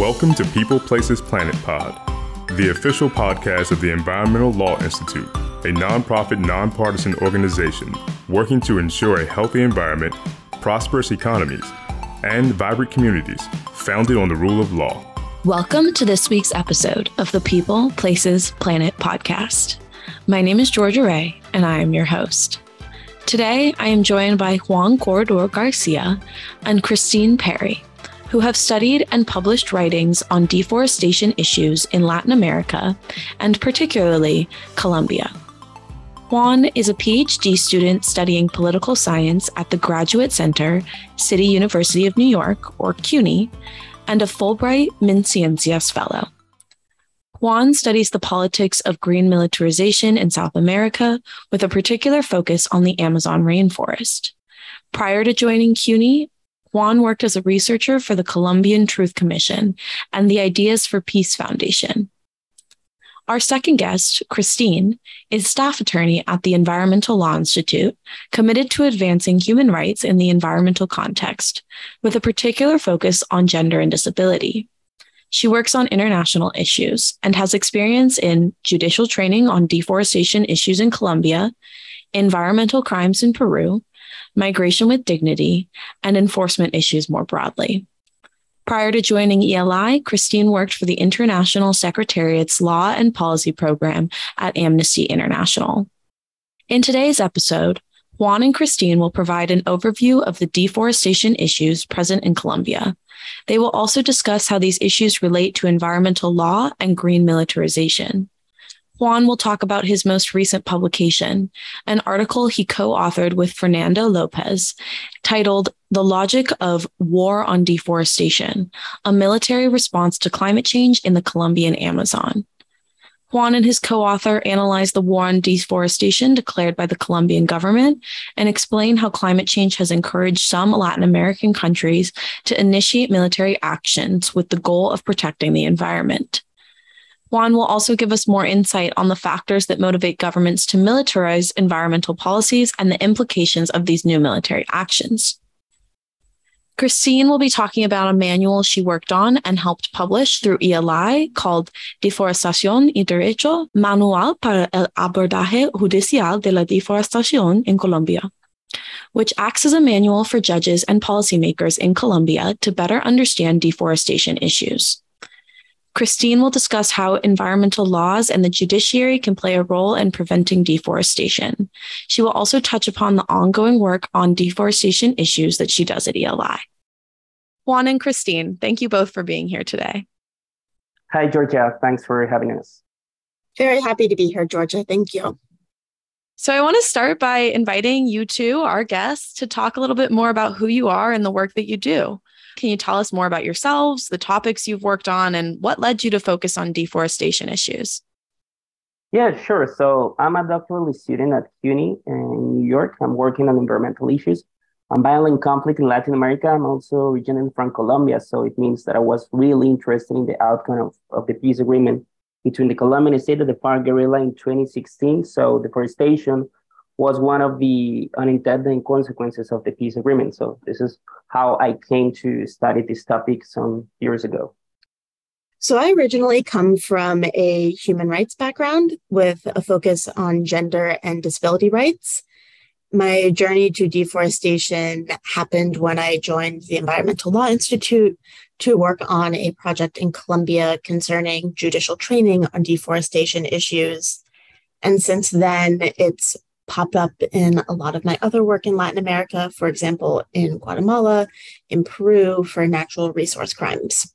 Welcome to People Places Planet Pod, the official podcast of the Environmental Law Institute, a nonprofit, nonpartisan organization working to ensure a healthy environment, prosperous economies, and vibrant communities founded on the rule of law. Welcome to this week's episode of the People, Places, Planet podcast. My name is Georgia Ray, and I am your host. Today, I am joined by Juan Corredor Garcia and Kristine Perry, who have studied and published writings on deforestation issues in Latin America and particularly Colombia. Juan is a PhD student studying political science at the Graduate Center, City University of New York, or CUNY, and a Fulbright MinCiencias Fellow. Juan studies the politics of green militarization in South America with a particular focus on the Amazon rainforest. Prior to joining CUNY, Juan worked as a researcher for the Colombian Truth Commission and the Ideas for Peace Foundation. Our second guest, Kristine, is staff attorney at the Environmental Law Institute, committed to advancing human rights in the environmental context, with a particular focus on gender and disability. She works on international issues and has experience in judicial training on deforestation issues in Colombia, environmental crimes in Peru, migration with dignity, and enforcement issues more broadly. Prior to joining ELI, Kristine worked for the International Secretariat's Law and Policy Program at Amnesty International. In today's episode, Juan and Kristine will provide an overview of the deforestation issues present in Colombia. They will also discuss how these issues relate to environmental law and green militarization. Juan will talk about his most recent publication, an article he co authored with Fernando Lopez titled The Logic of War on Deforestation A Military Response to Climate Change in the Colombian Amazon. Juan and his co author analyze the war on deforestation declared by the Colombian government and explain how climate change has encouraged some Latin American countries to initiate military actions with the goal of protecting the environment. Juan will also give us more insight on the factors that motivate governments to militarize environmental policies and the implications of these new military actions. Kristine will be talking about a manual she worked on and helped publish through ELI called Deforestación y Derecho, Manual para el Abordaje Judicial de la Deforestación en Colombia, which acts as a manual for judges and policymakers in Colombia to better understand deforestation issues. Kristine will discuss how environmental laws and the judiciary can play a role in preventing deforestation. She will also touch upon the ongoing work on deforestation issues that she does at ELI. Juan and Kristine, thank you both for being here today. Hi, Georgia. Thanks for having us. Very happy to be here, Georgia. Thank you. So, I want to start by inviting you two, our guests, to talk a little bit more about who you are and the work that you do. Can you tell us more about yourselves, the topics you've worked on, and what led you to focus on deforestation issues? Yeah, sure. So I'm a doctoral student at CUNY in New York. I'm working on environmental issues and violent conflict in Latin America. I'm also originally from Colombia, so it means that I was really interested in the outcome of, of the peace agreement between the Colombian state and the FARC guerrilla in 2016. So deforestation was one of the unintended consequences of the peace agreement. So this is how I came to study this topic some years ago. So I originally come from a human rights background with a focus on gender and disability rights. My journey to deforestation happened when I joined the Environmental Law Institute to work on a project in Colombia concerning judicial training on deforestation issues. And since then, it's popped up in a lot of my other work in Latin America, for example, in Guatemala, in Peru for natural resource crimes.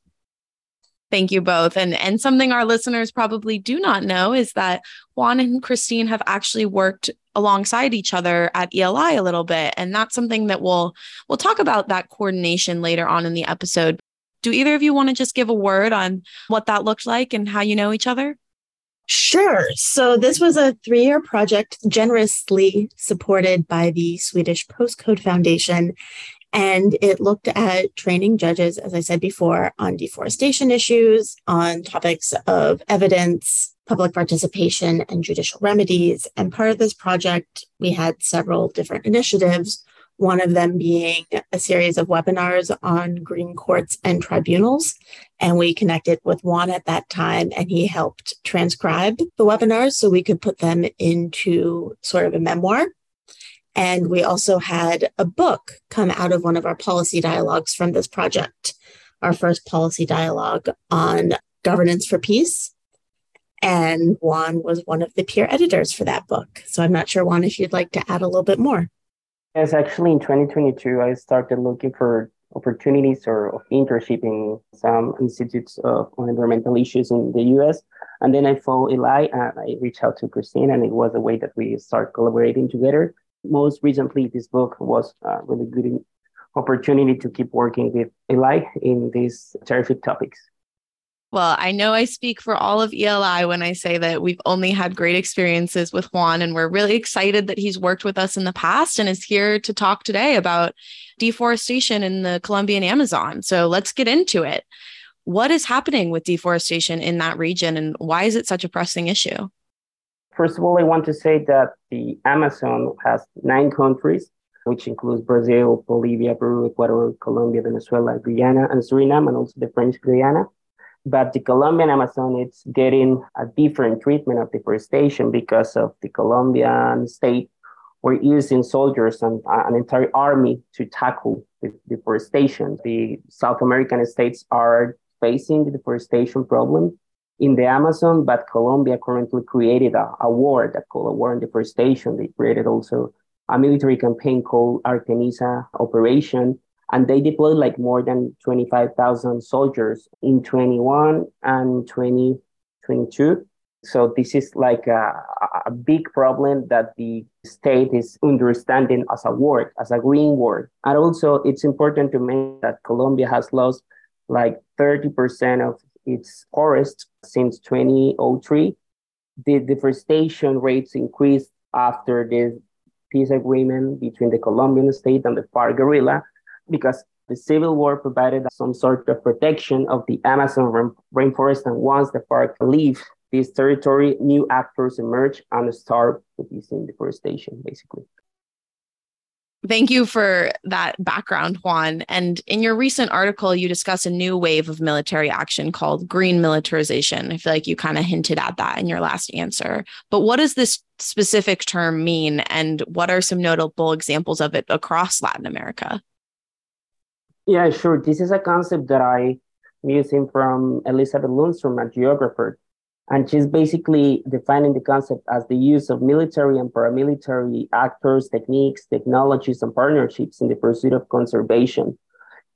Thank you both. And and something our listeners probably do not know is that Juan and Kristine have actually worked alongside each other at ELI a little bit. And that's something that we'll we'll talk about that coordination later on in the episode. Do either of you want to just give a word on what that looked like and how you know each other? Sure. So this was a three year project generously supported by the Swedish Postcode Foundation. And it looked at training judges, as I said before, on deforestation issues, on topics of evidence, public participation, and judicial remedies. And part of this project, we had several different initiatives. One of them being a series of webinars on green courts and tribunals. And we connected with Juan at that time, and he helped transcribe the webinars so we could put them into sort of a memoir. And we also had a book come out of one of our policy dialogues from this project, our first policy dialogue on governance for peace. And Juan was one of the peer editors for that book. So I'm not sure, Juan, if you'd like to add a little bit more. Yes, actually, in 2022, I started looking for opportunities or internship in some institutes of on environmental issues in the US. And then I found Eli and I reached out to Kristine, and it was a way that we start collaborating together most recently, this book was a really good opportunity to keep working with Eli in these terrific topics. Well, I know I speak for all of ELI when I say that we've only had great experiences with Juan, and we're really excited that he's worked with us in the past and is here to talk today about deforestation in the Colombian Amazon. So let's get into it. What is happening with deforestation in that region, and why is it such a pressing issue? First of all, I want to say that the Amazon has nine countries, which includes Brazil, Bolivia, Peru, Ecuador, Colombia, Venezuela, Guyana, and Suriname, and also the French Guiana. But the Colombian Amazon, it's getting a different treatment of deforestation because of the Colombian state were using soldiers and uh, an entire army to tackle the deforestation. The South American states are facing the deforestation problem in the Amazon, but Colombia currently created a, a war that called a war on deforestation. They created also a military campaign called Artemisa Operation, and they deployed like more than 25,000 soldiers in 21 and 2022. So this is like a, a big problem that the state is understanding as a war, as a green war. And also it's important to mention that Colombia has lost like 30% of its forests since 2003. The deforestation rates increased after the peace agreement between the Colombian state and the FARC guerrilla because the civil war provided some sort of protection of the Amazon rainforest. And once the FARC leaves this territory, new actors emerge and start producing deforestation, basically. Thank you for that background, Juan. And in your recent article, you discuss a new wave of military action called green militarization. I feel like you kind of hinted at that in your last answer. But what does this specific term mean? And what are some notable examples of it across Latin America? Yeah, sure. This is a concept that I am using from Elizabeth Lunstrum, a geographer. And she's basically defining the concept as the use of military and paramilitary actors, techniques, technologies, and partnerships in the pursuit of conservation.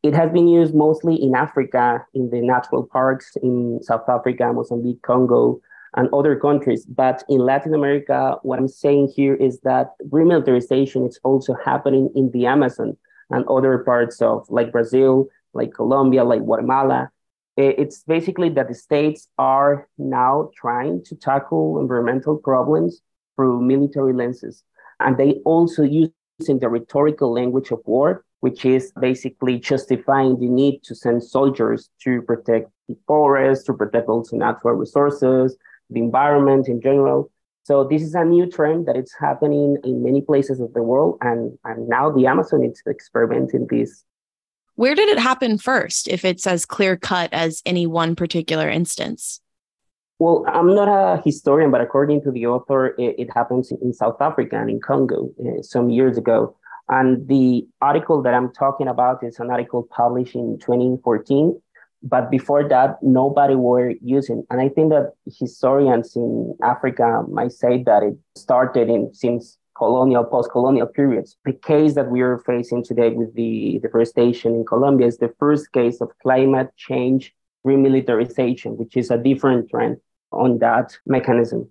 It has been used mostly in Africa, in the natural parks in South Africa, Mozambique, Congo, and other countries. But in Latin America, what I'm saying here is that green militarization is also happening in the Amazon and other parts of like Brazil, like Colombia, like Guatemala, it's basically that the states are now trying to tackle environmental problems through military lenses. And they also using the rhetorical language of war, which is basically justifying the need to send soldiers to protect the forests, to protect also natural resources, the environment in general. So this is a new trend that it's happening in many places of the world. And, and now the Amazon is experimenting this where did it happen first, if it's as clear cut as any one particular instance? Well, I'm not a historian, but according to the author, it, it happens in South Africa and in Congo uh, some years ago. And the article that I'm talking about is an article published in 2014. But before that, nobody were using. And I think that historians in Africa might say that it started in since colonial, post-colonial periods. The case that we are facing today with the deforestation in Colombia is the first case of climate change green militarization, which is a different trend on that mechanism.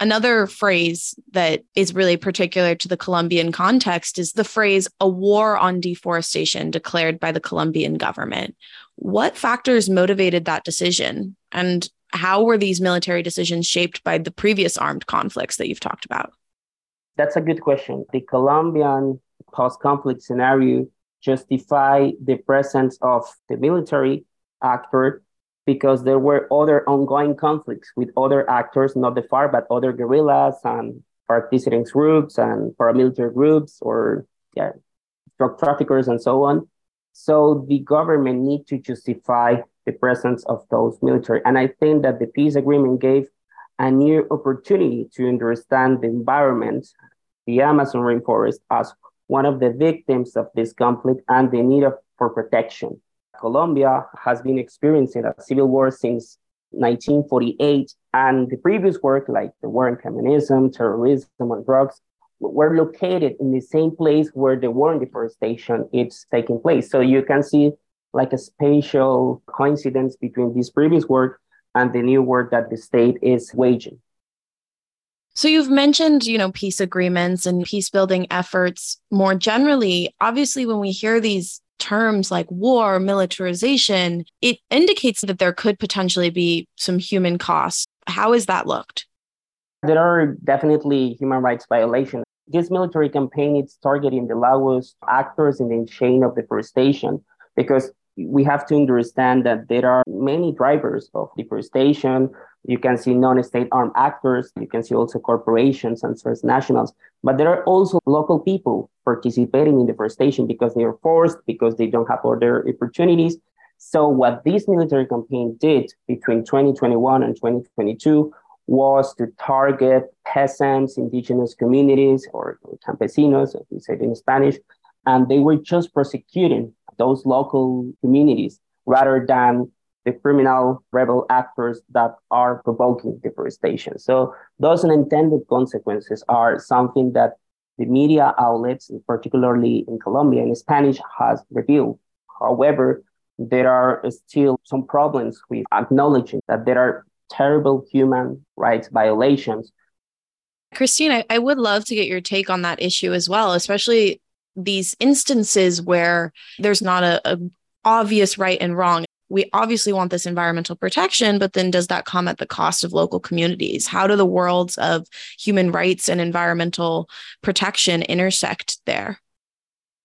Another phrase that is really particular to the Colombian context is the phrase a war on deforestation declared by the Colombian government. What factors motivated that decision? And how were these military decisions shaped by the previous armed conflicts that you've talked about? That's a good question. The Colombian post-conflict scenario justify the presence of the military actor because there were other ongoing conflicts with other actors, not the FARC, but other guerrillas and FARC groups and paramilitary groups or yeah, drug traffickers and so on. So the government need to justify the presence of those military. And I think that the peace agreement gave a new opportunity to understand the environment, the Amazon rainforest, as one of the victims of this conflict and the need of, for protection. Colombia has been experiencing a civil war since 1948, and the previous work, like the war on communism, terrorism, and drugs, were located in the same place where the war on deforestation is taking place. So you can see like a spatial coincidence between this previous work and the new work that the state is waging. So you've mentioned, you know, peace agreements and peace building efforts more generally. Obviously, when we hear these terms like war, militarization, it indicates that there could potentially be some human costs. How has that looked? There are definitely human rights violations. This military campaign is targeting the lowest actors in the chain of deforestation because we have to understand that there are many drivers of deforestation. You can see non-state armed actors. You can see also corporations and first nationals. But there are also local people participating in deforestation because they are forced, because they don't have other opportunities. So what this military campaign did between 2021 and 2022 was to target peasants, indigenous communities, or campesinos, as we say in Spanish, and they were just prosecuting those local communities rather than the criminal rebel actors that are provoking deforestation. So those unintended consequences are something that the media outlets, particularly in Colombia in Spanish, has revealed. However, there are still some problems with acknowledging that there are terrible human rights violations. Kristine, I, I would love to get your take on that issue as well, especially these instances where there's not a, a obvious right and wrong we obviously want this environmental protection, but then does that come at the cost of local communities? How do the worlds of human rights and environmental protection intersect there?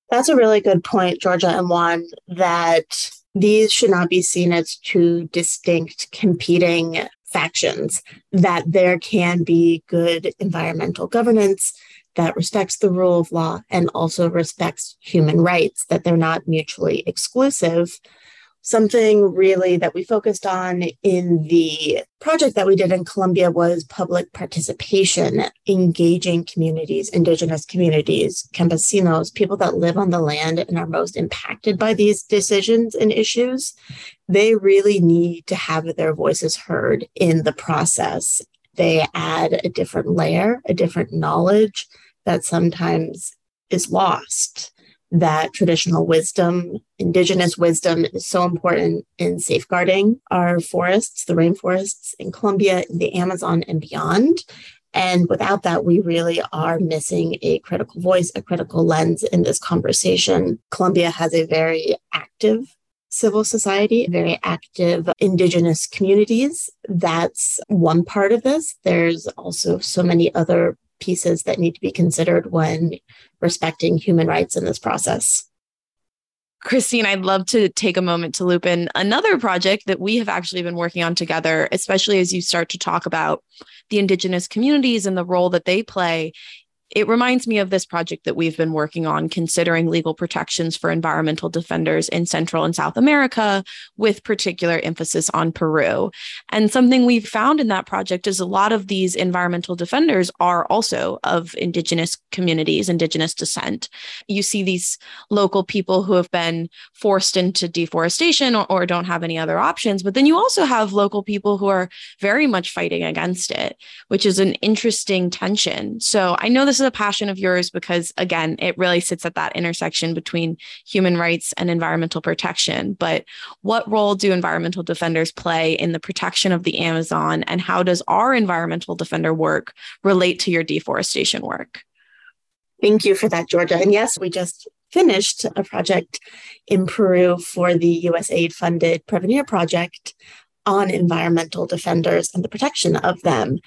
That's a really good point, Georgia and Juan, that these should not be seen as two distinct competing factions, that there can be good environmental governance that respects the rule of law and also respects human rights, that they're not mutually exclusive. Something really that we focused on in the project that we did in Colombia was public participation, engaging communities, indigenous communities, campesinos, people that live on the land and are most impacted by these decisions and issues. They really need to have their voices heard in the process. They add a different layer, a different knowledge, that sometimes is lost. That traditional wisdom, indigenous wisdom, is so important in safeguarding our forests, the rainforests in Colombia, in the Amazon, and beyond. And without that, we really are missing a critical voice, a critical lens in this conversation. Colombia has a very active civil society, very active indigenous communities. That's one part of this. There's also so many other pieces that need to be considered when respecting human rights in this process. Kristine, I'd love to take a moment to loop in another project that we have actually been working on together, especially as you start to talk about the Indigenous communities and the role that they play it reminds me of this project that we've been working on, considering legal protections for environmental defenders in Central and South America, with particular emphasis on Peru. And something we've found in that project is a lot of these environmental defenders are also of Indigenous communities, Indigenous descent. You see these local people who have been forced into deforestation or, or don't have any other options, but then you also have local people who are very much fighting against it, which is an interesting tension. So I know this a passion of yours because, again, it really sits at that intersection between human rights and environmental protection. But what role do environmental defenders play in the protection of the Amazon? And how does our environmental defender work relate to your deforestation work? Thank you for that, Georgia. And yes, we just finished a project in Peru for the USAID funded Prevenir project on environmental defenders and the protection of them.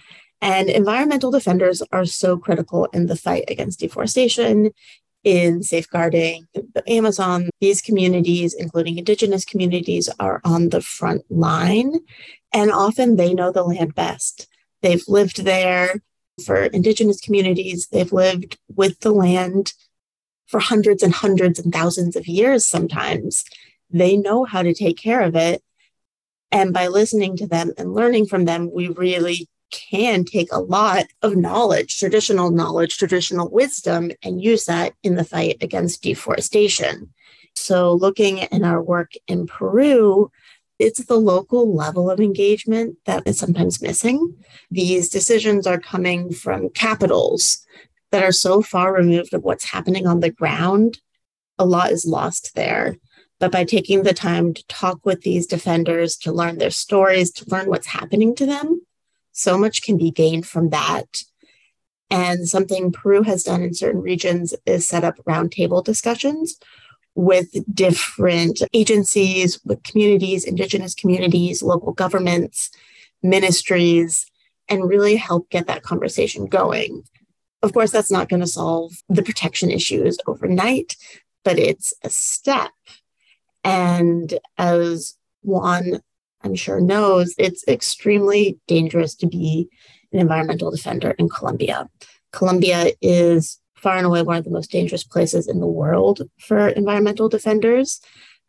And environmental defenders are so critical in the fight against deforestation, in safeguarding the Amazon. These communities, including indigenous communities, are on the front line, and often they know the land best. They've lived there. For indigenous communities, they've lived with the land for hundreds and hundreds and thousands of years sometimes. They know how to take care of it. And by listening to them and learning from them, we really can take a lot of knowledge, traditional knowledge, traditional wisdom, and use that in the fight against deforestation. So, looking in our work in Peru, it's the local level of engagement that is sometimes missing. These decisions are coming from capitals that are so far removed of what's happening on the ground. A lot is lost there. But by taking the time to talk with these defenders, to learn their stories, to learn what's happening to them, so much can be gained from that. And something Peru has done in certain regions is set up roundtable discussions with different agencies, with communities, indigenous communities, local governments, ministries, and really help get that conversation going. Of course, that's not going to solve the protection issues overnight, but it's a step. And as Juan, I'm sure, knows, it's extremely dangerous to be an environmental defender in Colombia. Colombia is far and away one of the most dangerous places in the world for environmental defenders.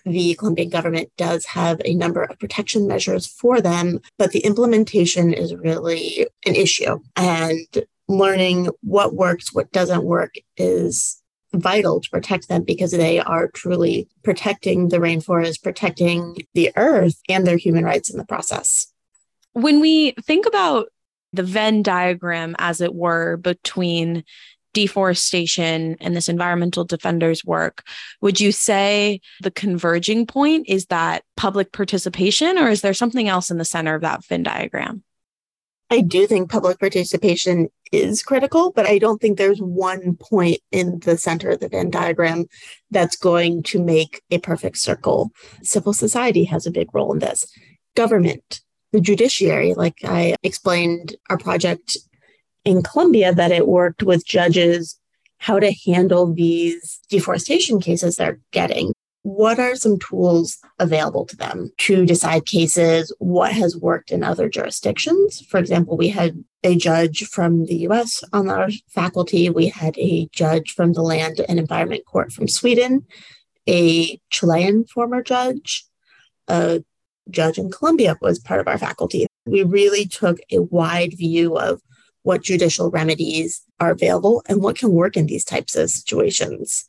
The Colombian government does have a number of protection measures for them, but the implementation is really an issue. And learning what works, what doesn't work is vital to protect them because they are truly protecting the rainforest, protecting the earth and their human rights in the process. When we think about the Venn diagram, as it were, between deforestation and this environmental defenders work, would you say the converging point is that public participation, or is there something else in the center of that Venn diagram? I do think public participation is critical, but I don't think there's one point in the center of the Venn diagram that's going to make a perfect circle. Civil society has a big role in this. Government, the judiciary, like I explained, our project in Colombia that it worked with judges how to handle these deforestation cases they're getting. What are some tools available to them to decide cases? What has worked in other jurisdictions? For example, we had a judge from the US on our faculty. We had a judge from the Land and Environment Court from Sweden, a Chilean former judge, a judge in Colombia was part of our faculty. We really took a wide view of what judicial remedies are available and what can work in these types of situations.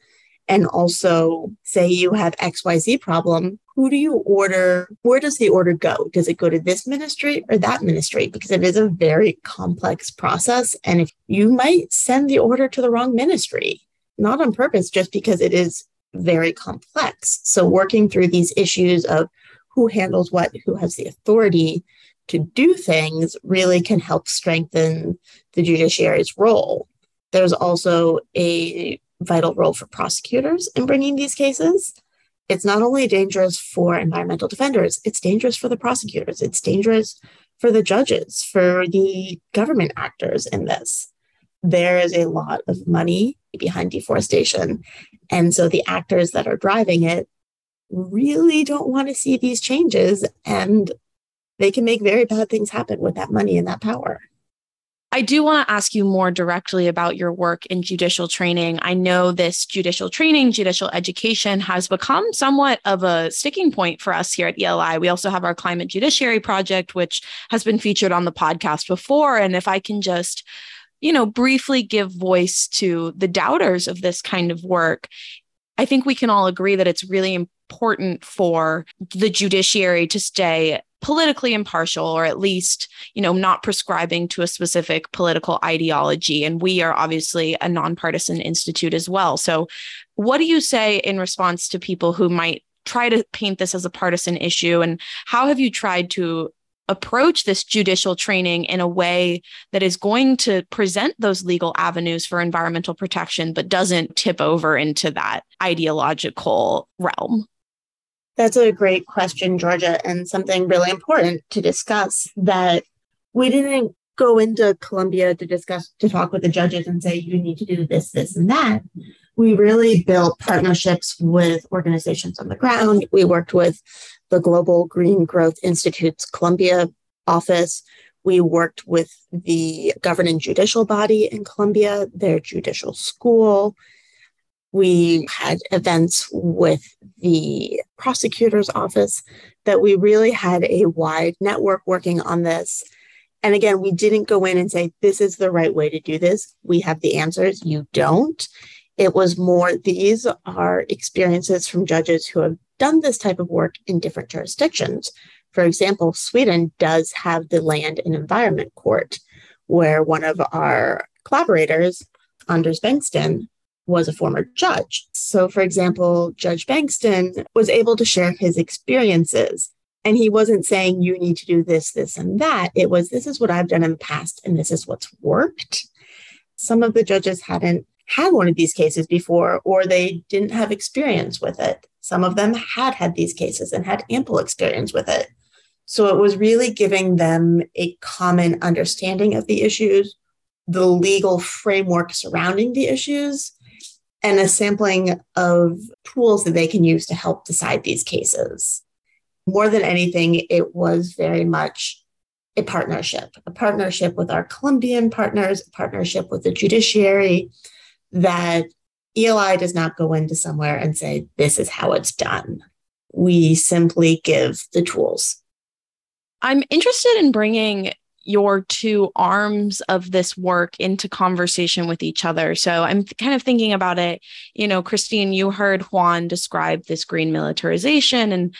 And also, say you have XYZ problem, who do you order? Where does the order go? Does it go to this ministry or that ministry? Because it is a very complex process. And if you might send the order to the wrong ministry, not on purpose, just because it is very complex. So, working through these issues of who handles what, who has the authority to do things really can help strengthen the judiciary's role. There's also a vital role for prosecutors in bringing these cases. It's not only dangerous for environmental defenders, it's dangerous for the prosecutors, it's dangerous for the judges, for the government actors in this. There is a lot of money behind deforestation. And so the actors that are driving it really don't want to see these changes. And they can make very bad things happen with that money and that power. I do want to ask you more directly about your work in judicial training. I know this judicial training, judicial education has become somewhat of a sticking point for us here at ELI. We also have our climate judiciary project, which has been featured on the podcast before. And if I can just, you know, briefly give voice to the doubters of this kind of work, I think we can all agree that it's really important for the judiciary to stay politically impartial or at least you know not prescribing to a specific political ideology. And we are obviously a nonpartisan institute as well. So what do you say in response to people who might try to paint this as a partisan issue? And how have you tried to approach this judicial training in a way that is going to present those legal avenues for environmental protection but doesn't tip over into that ideological realm that's a great question, Georgia, and something really important to discuss that we didn't go into Colombia to discuss, to talk with the judges and say, you need to do this, this, and that. We really built partnerships with organizations on the ground. We worked with the Global Green Growth Institute's Colombia office. We worked with the governing judicial body in Colombia, their judicial school. We had events with the prosecutor's office that we really had a wide network working on this. And again, we didn't go in and say, this is the right way to do this. We have the answers. You don't. It was more, these are experiences from judges who have done this type of work in different jurisdictions. For example, Sweden does have the Land and Environment Court, where one of our collaborators, Anders Bengtsson, was a former judge. So, for example, Judge Bengtsson was able to share his experiences. And he wasn't saying, you need to do this, this, and that. It was, this is what I've done in the past, and this is what's worked. Some of the judges hadn't had one of these cases before, or they didn't have experience with it. Some of them had had these cases and had ample experience with it. So it was really giving them a common understanding of the issues, the legal framework surrounding the issues, and a sampling of tools that they can use to help decide these cases. More than anything, it was very much a partnership, a partnership with our Colombian partners, a partnership with the judiciary, that ELI does not go into somewhere and say, this is how it's done. We simply give the tools. I'm interested in bringing your two arms of this work into conversation with each other. So I'm kind of thinking about it. You know, Kristine, you heard Juan describe this green militarization. And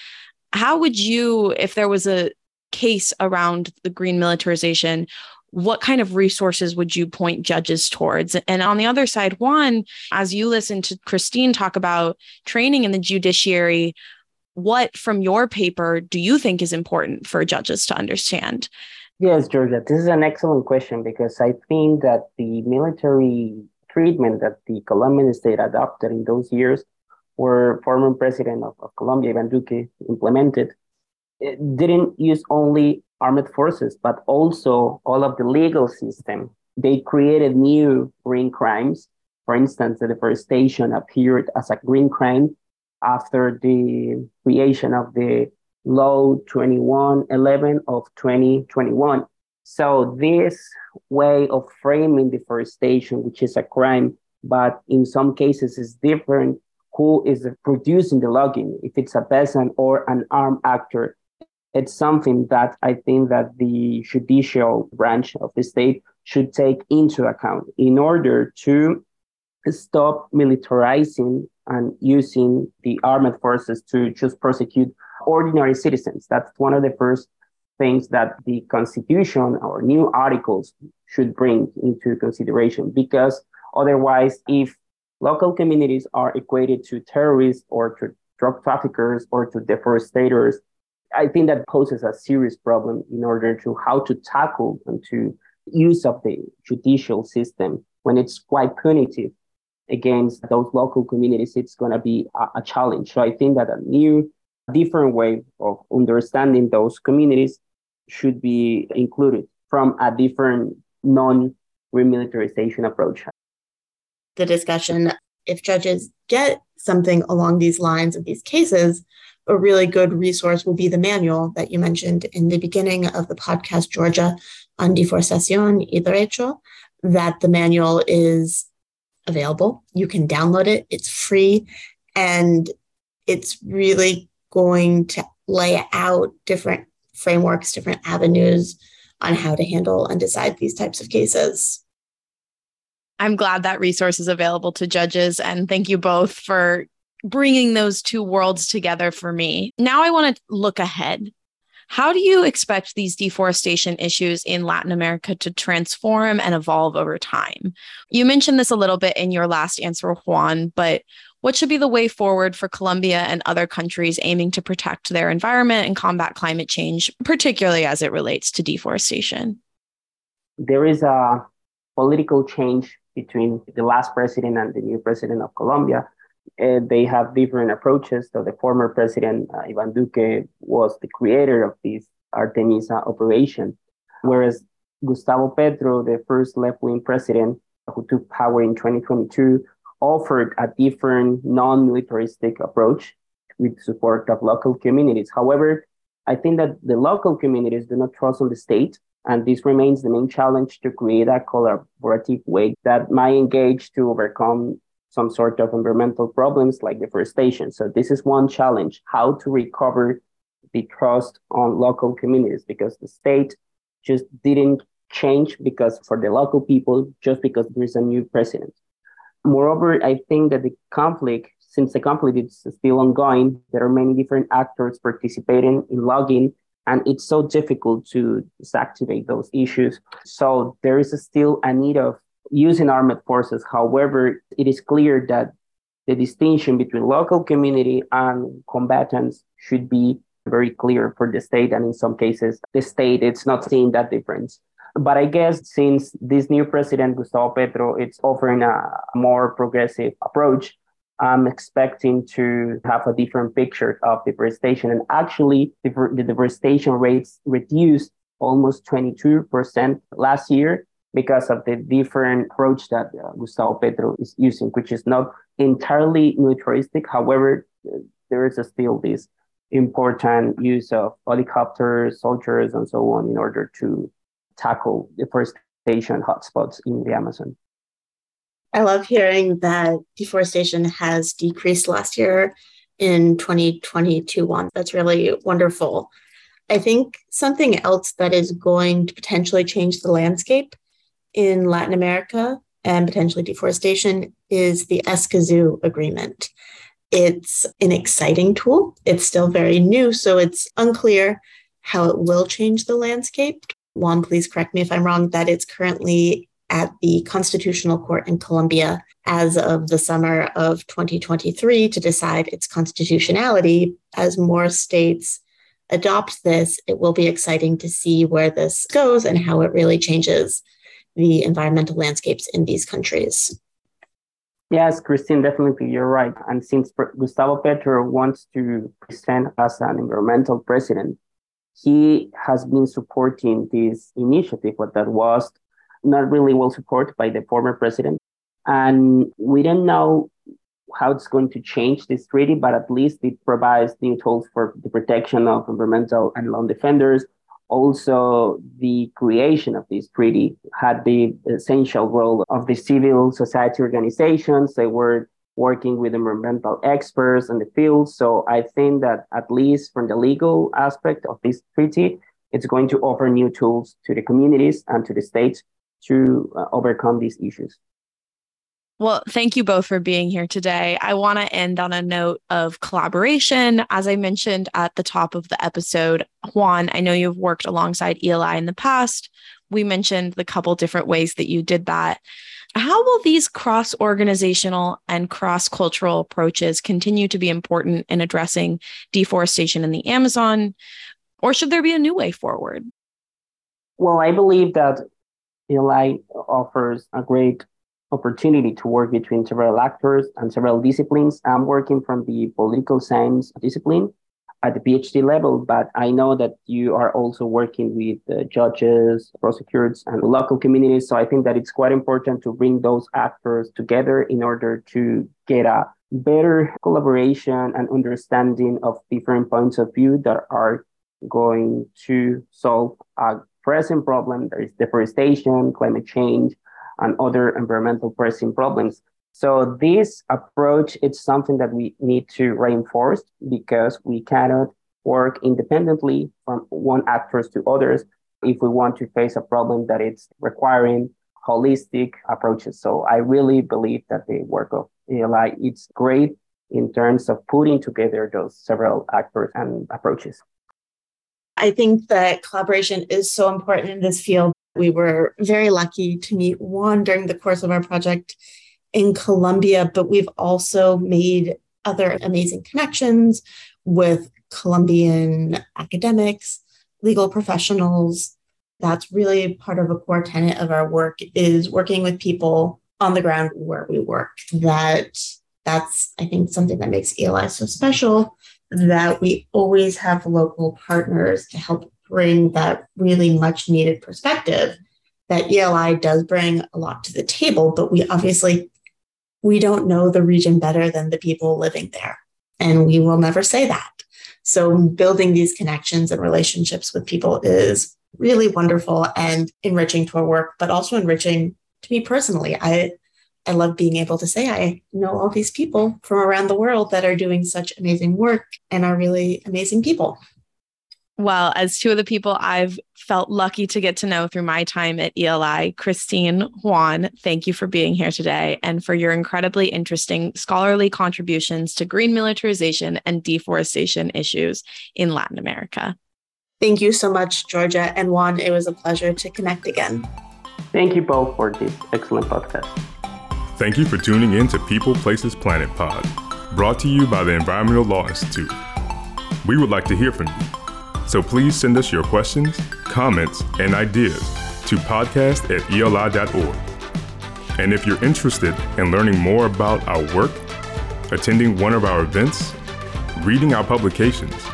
how would you, if there was a case around the green militarization, what kind of resources would you point judges towards? And on the other side, Juan, as you listen to Kristine talk about training in the judiciary, what from your paper do you think is important for judges to understand? Yes, Georgia, this is an excellent question because I think that the military treatment that the Colombian state adopted in those years, where former president of, of Colombia, Ivan Duque, implemented, it didn't use only armed forces, but also all of the legal system. They created new green crimes. For instance, the deforestation appeared as a green crime after the creation of the Law 2111 of 2021. So this way of framing deforestation, which is a crime, but in some cases is different, who is producing the logging, if it's a peasant or an armed actor, it's something that I think that the judicial branch of the state should take into account in order to stop militarizing and using the armed forces to just prosecute ordinary citizens. That's one of the first things that the constitution or new articles should bring into consideration because otherwise if local communities are equated to terrorists or to drug traffickers or to deforestators I think that poses a serious problem in order to how to tackle and to use of the judicial system when it's quite punitive against those local communities. It's going to be a, a challenge. So I think that a new, different way of understanding those communities should be included from a different non remilitarization approach. The discussion, if judges get something along these lines of these cases, a really good resource will be the manual that you mentioned in the beginning of the podcast, Georgia, on deforestación y derecho, that the manual is available. You can download it, it's free, and it's really going to lay out different frameworks, different avenues on how to handle and decide these types of cases. I'm glad that resource is available to judges. And thank you both for bringing those two worlds together for me. Now I want to look ahead. How do you expect these deforestation issues in Latin America to transform and evolve over time? You mentioned this a little bit in your last answer, Juan, but what should be the way forward for Colombia and other countries aiming to protect their environment and combat climate change, particularly as it relates to deforestation? There is a political change between the last president and the new president of Colombia uh, they have different approaches. So the former president, uh, Ivan Duque, was the creator of this Artemisa operation, whereas Gustavo Petro, the first left-wing president who took power in 2022, offered a different non-militaristic approach with support of local communities. However, I think that the local communities do not trust on the state, and this remains the main challenge to create a collaborative way that might engage to overcome some sort of environmental problems like deforestation. So this is one challenge, how to recover the trust on local communities because the state just didn't change because for the local people, just because there is a new president. Moreover, I think that the conflict, since the conflict is still ongoing, there are many different actors participating in logging, and it's so difficult to deactivate those issues. So there is still a need of using armed forces. However, it is clear that the distinction between local community and combatants should be very clear for the state. And in some cases, the state it's not seeing that difference. But I guess since this new president, Gustavo Petro, it's offering a more progressive approach, I'm expecting to have a different picture of deforestation. And actually, the deforestation rates reduced almost 22% last year because of the different approach that uh, Gustavo Petro is using, which is not entirely militaristic. However, there is still this important use of helicopters, soldiers, and so on in order to tackle deforestation hotspots in the Amazon. I love hearing that deforestation has decreased last year in 2022 Juan. That's really wonderful. I think something else that is going to potentially change the landscape in Latin America and potentially deforestation is the Escazú agreement. It's an exciting tool. It's still very new, so it's unclear how it will change the landscape. Juan, please correct me if I'm wrong, that it's currently at the Constitutional Court in Colombia as of the summer of 2023 to decide its constitutionality. As more states adopt this, it will be exciting to see where this goes and how it really changes the environmental landscapes in these countries. Yes, Kristine, definitely you're right. And since Gustavo Petro wants to present as an environmental president, he has been supporting this initiative, but that was not really well supported by the former president. And we don't know how it's going to change this treaty, but at least it provides new tools for the protection of environmental and land defenders, also, the creation of this treaty had the essential role of the civil society organizations. They were working with environmental experts in the field. So I think that at least from the legal aspect of this treaty, it's going to offer new tools to the communities and to the states to uh, overcome these issues. Well, thank you both for being here today. I want to end on a note of collaboration. As I mentioned at the top of the episode, Juan, I know you've worked alongside ELI in the past. We mentioned the couple different ways that you did that. How will these cross organizational and cross cultural approaches continue to be important in addressing deforestation in the Amazon? Or should there be a new way forward? Well, I believe that ELI offers a great opportunity to work between several actors and several disciplines. I'm working from the political science discipline at the PhD level, but I know that you are also working with judges, prosecutors, and local communities. So I think that it's quite important to bring those actors together in order to get a better collaboration and understanding of different points of view that are going to solve a present problem. There is deforestation, climate change, and other environmental pressing problems. So this approach is something that we need to reinforce because we cannot work independently from one actors to others if we want to face a problem that it's requiring holistic approaches. So I really believe that the work of ELI it's great in terms of putting together those several actors and approaches. I think that collaboration is so important in this field we were very lucky to meet Juan during the course of our project in Colombia, but we've also made other amazing connections with Colombian academics, legal professionals. That's really part of a core tenet of our work is working with people on the ground where we work. That that's I think something that makes ELI so special that we always have local partners to help bring that really much needed perspective that ELI does bring a lot to the table, but we obviously we don't know the region better than the people living there. And we will never say that. So building these connections and relationships with people is really wonderful and enriching to our work, but also enriching to me personally. I I love being able to say I know all these people from around the world that are doing such amazing work and are really amazing people. Well, as two of the people I've felt lucky to get to know through my time at ELI, Kristine Juan, thank you for being here today and for your incredibly interesting scholarly contributions to green militarization and deforestation issues in Latin America. Thank you so much, Georgia and Juan. It was a pleasure to connect again. Thank you both for this excellent podcast. Thank you for tuning in to People Places Planet Pod, brought to you by the Environmental Law Institute. We would like to hear from you so please send us your questions, comments, and ideas to podcast at eli.org. And if you're interested in learning more about our work, attending one of our events, reading our publications,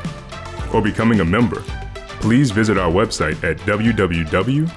or becoming a member, please visit our website at www.eli.org.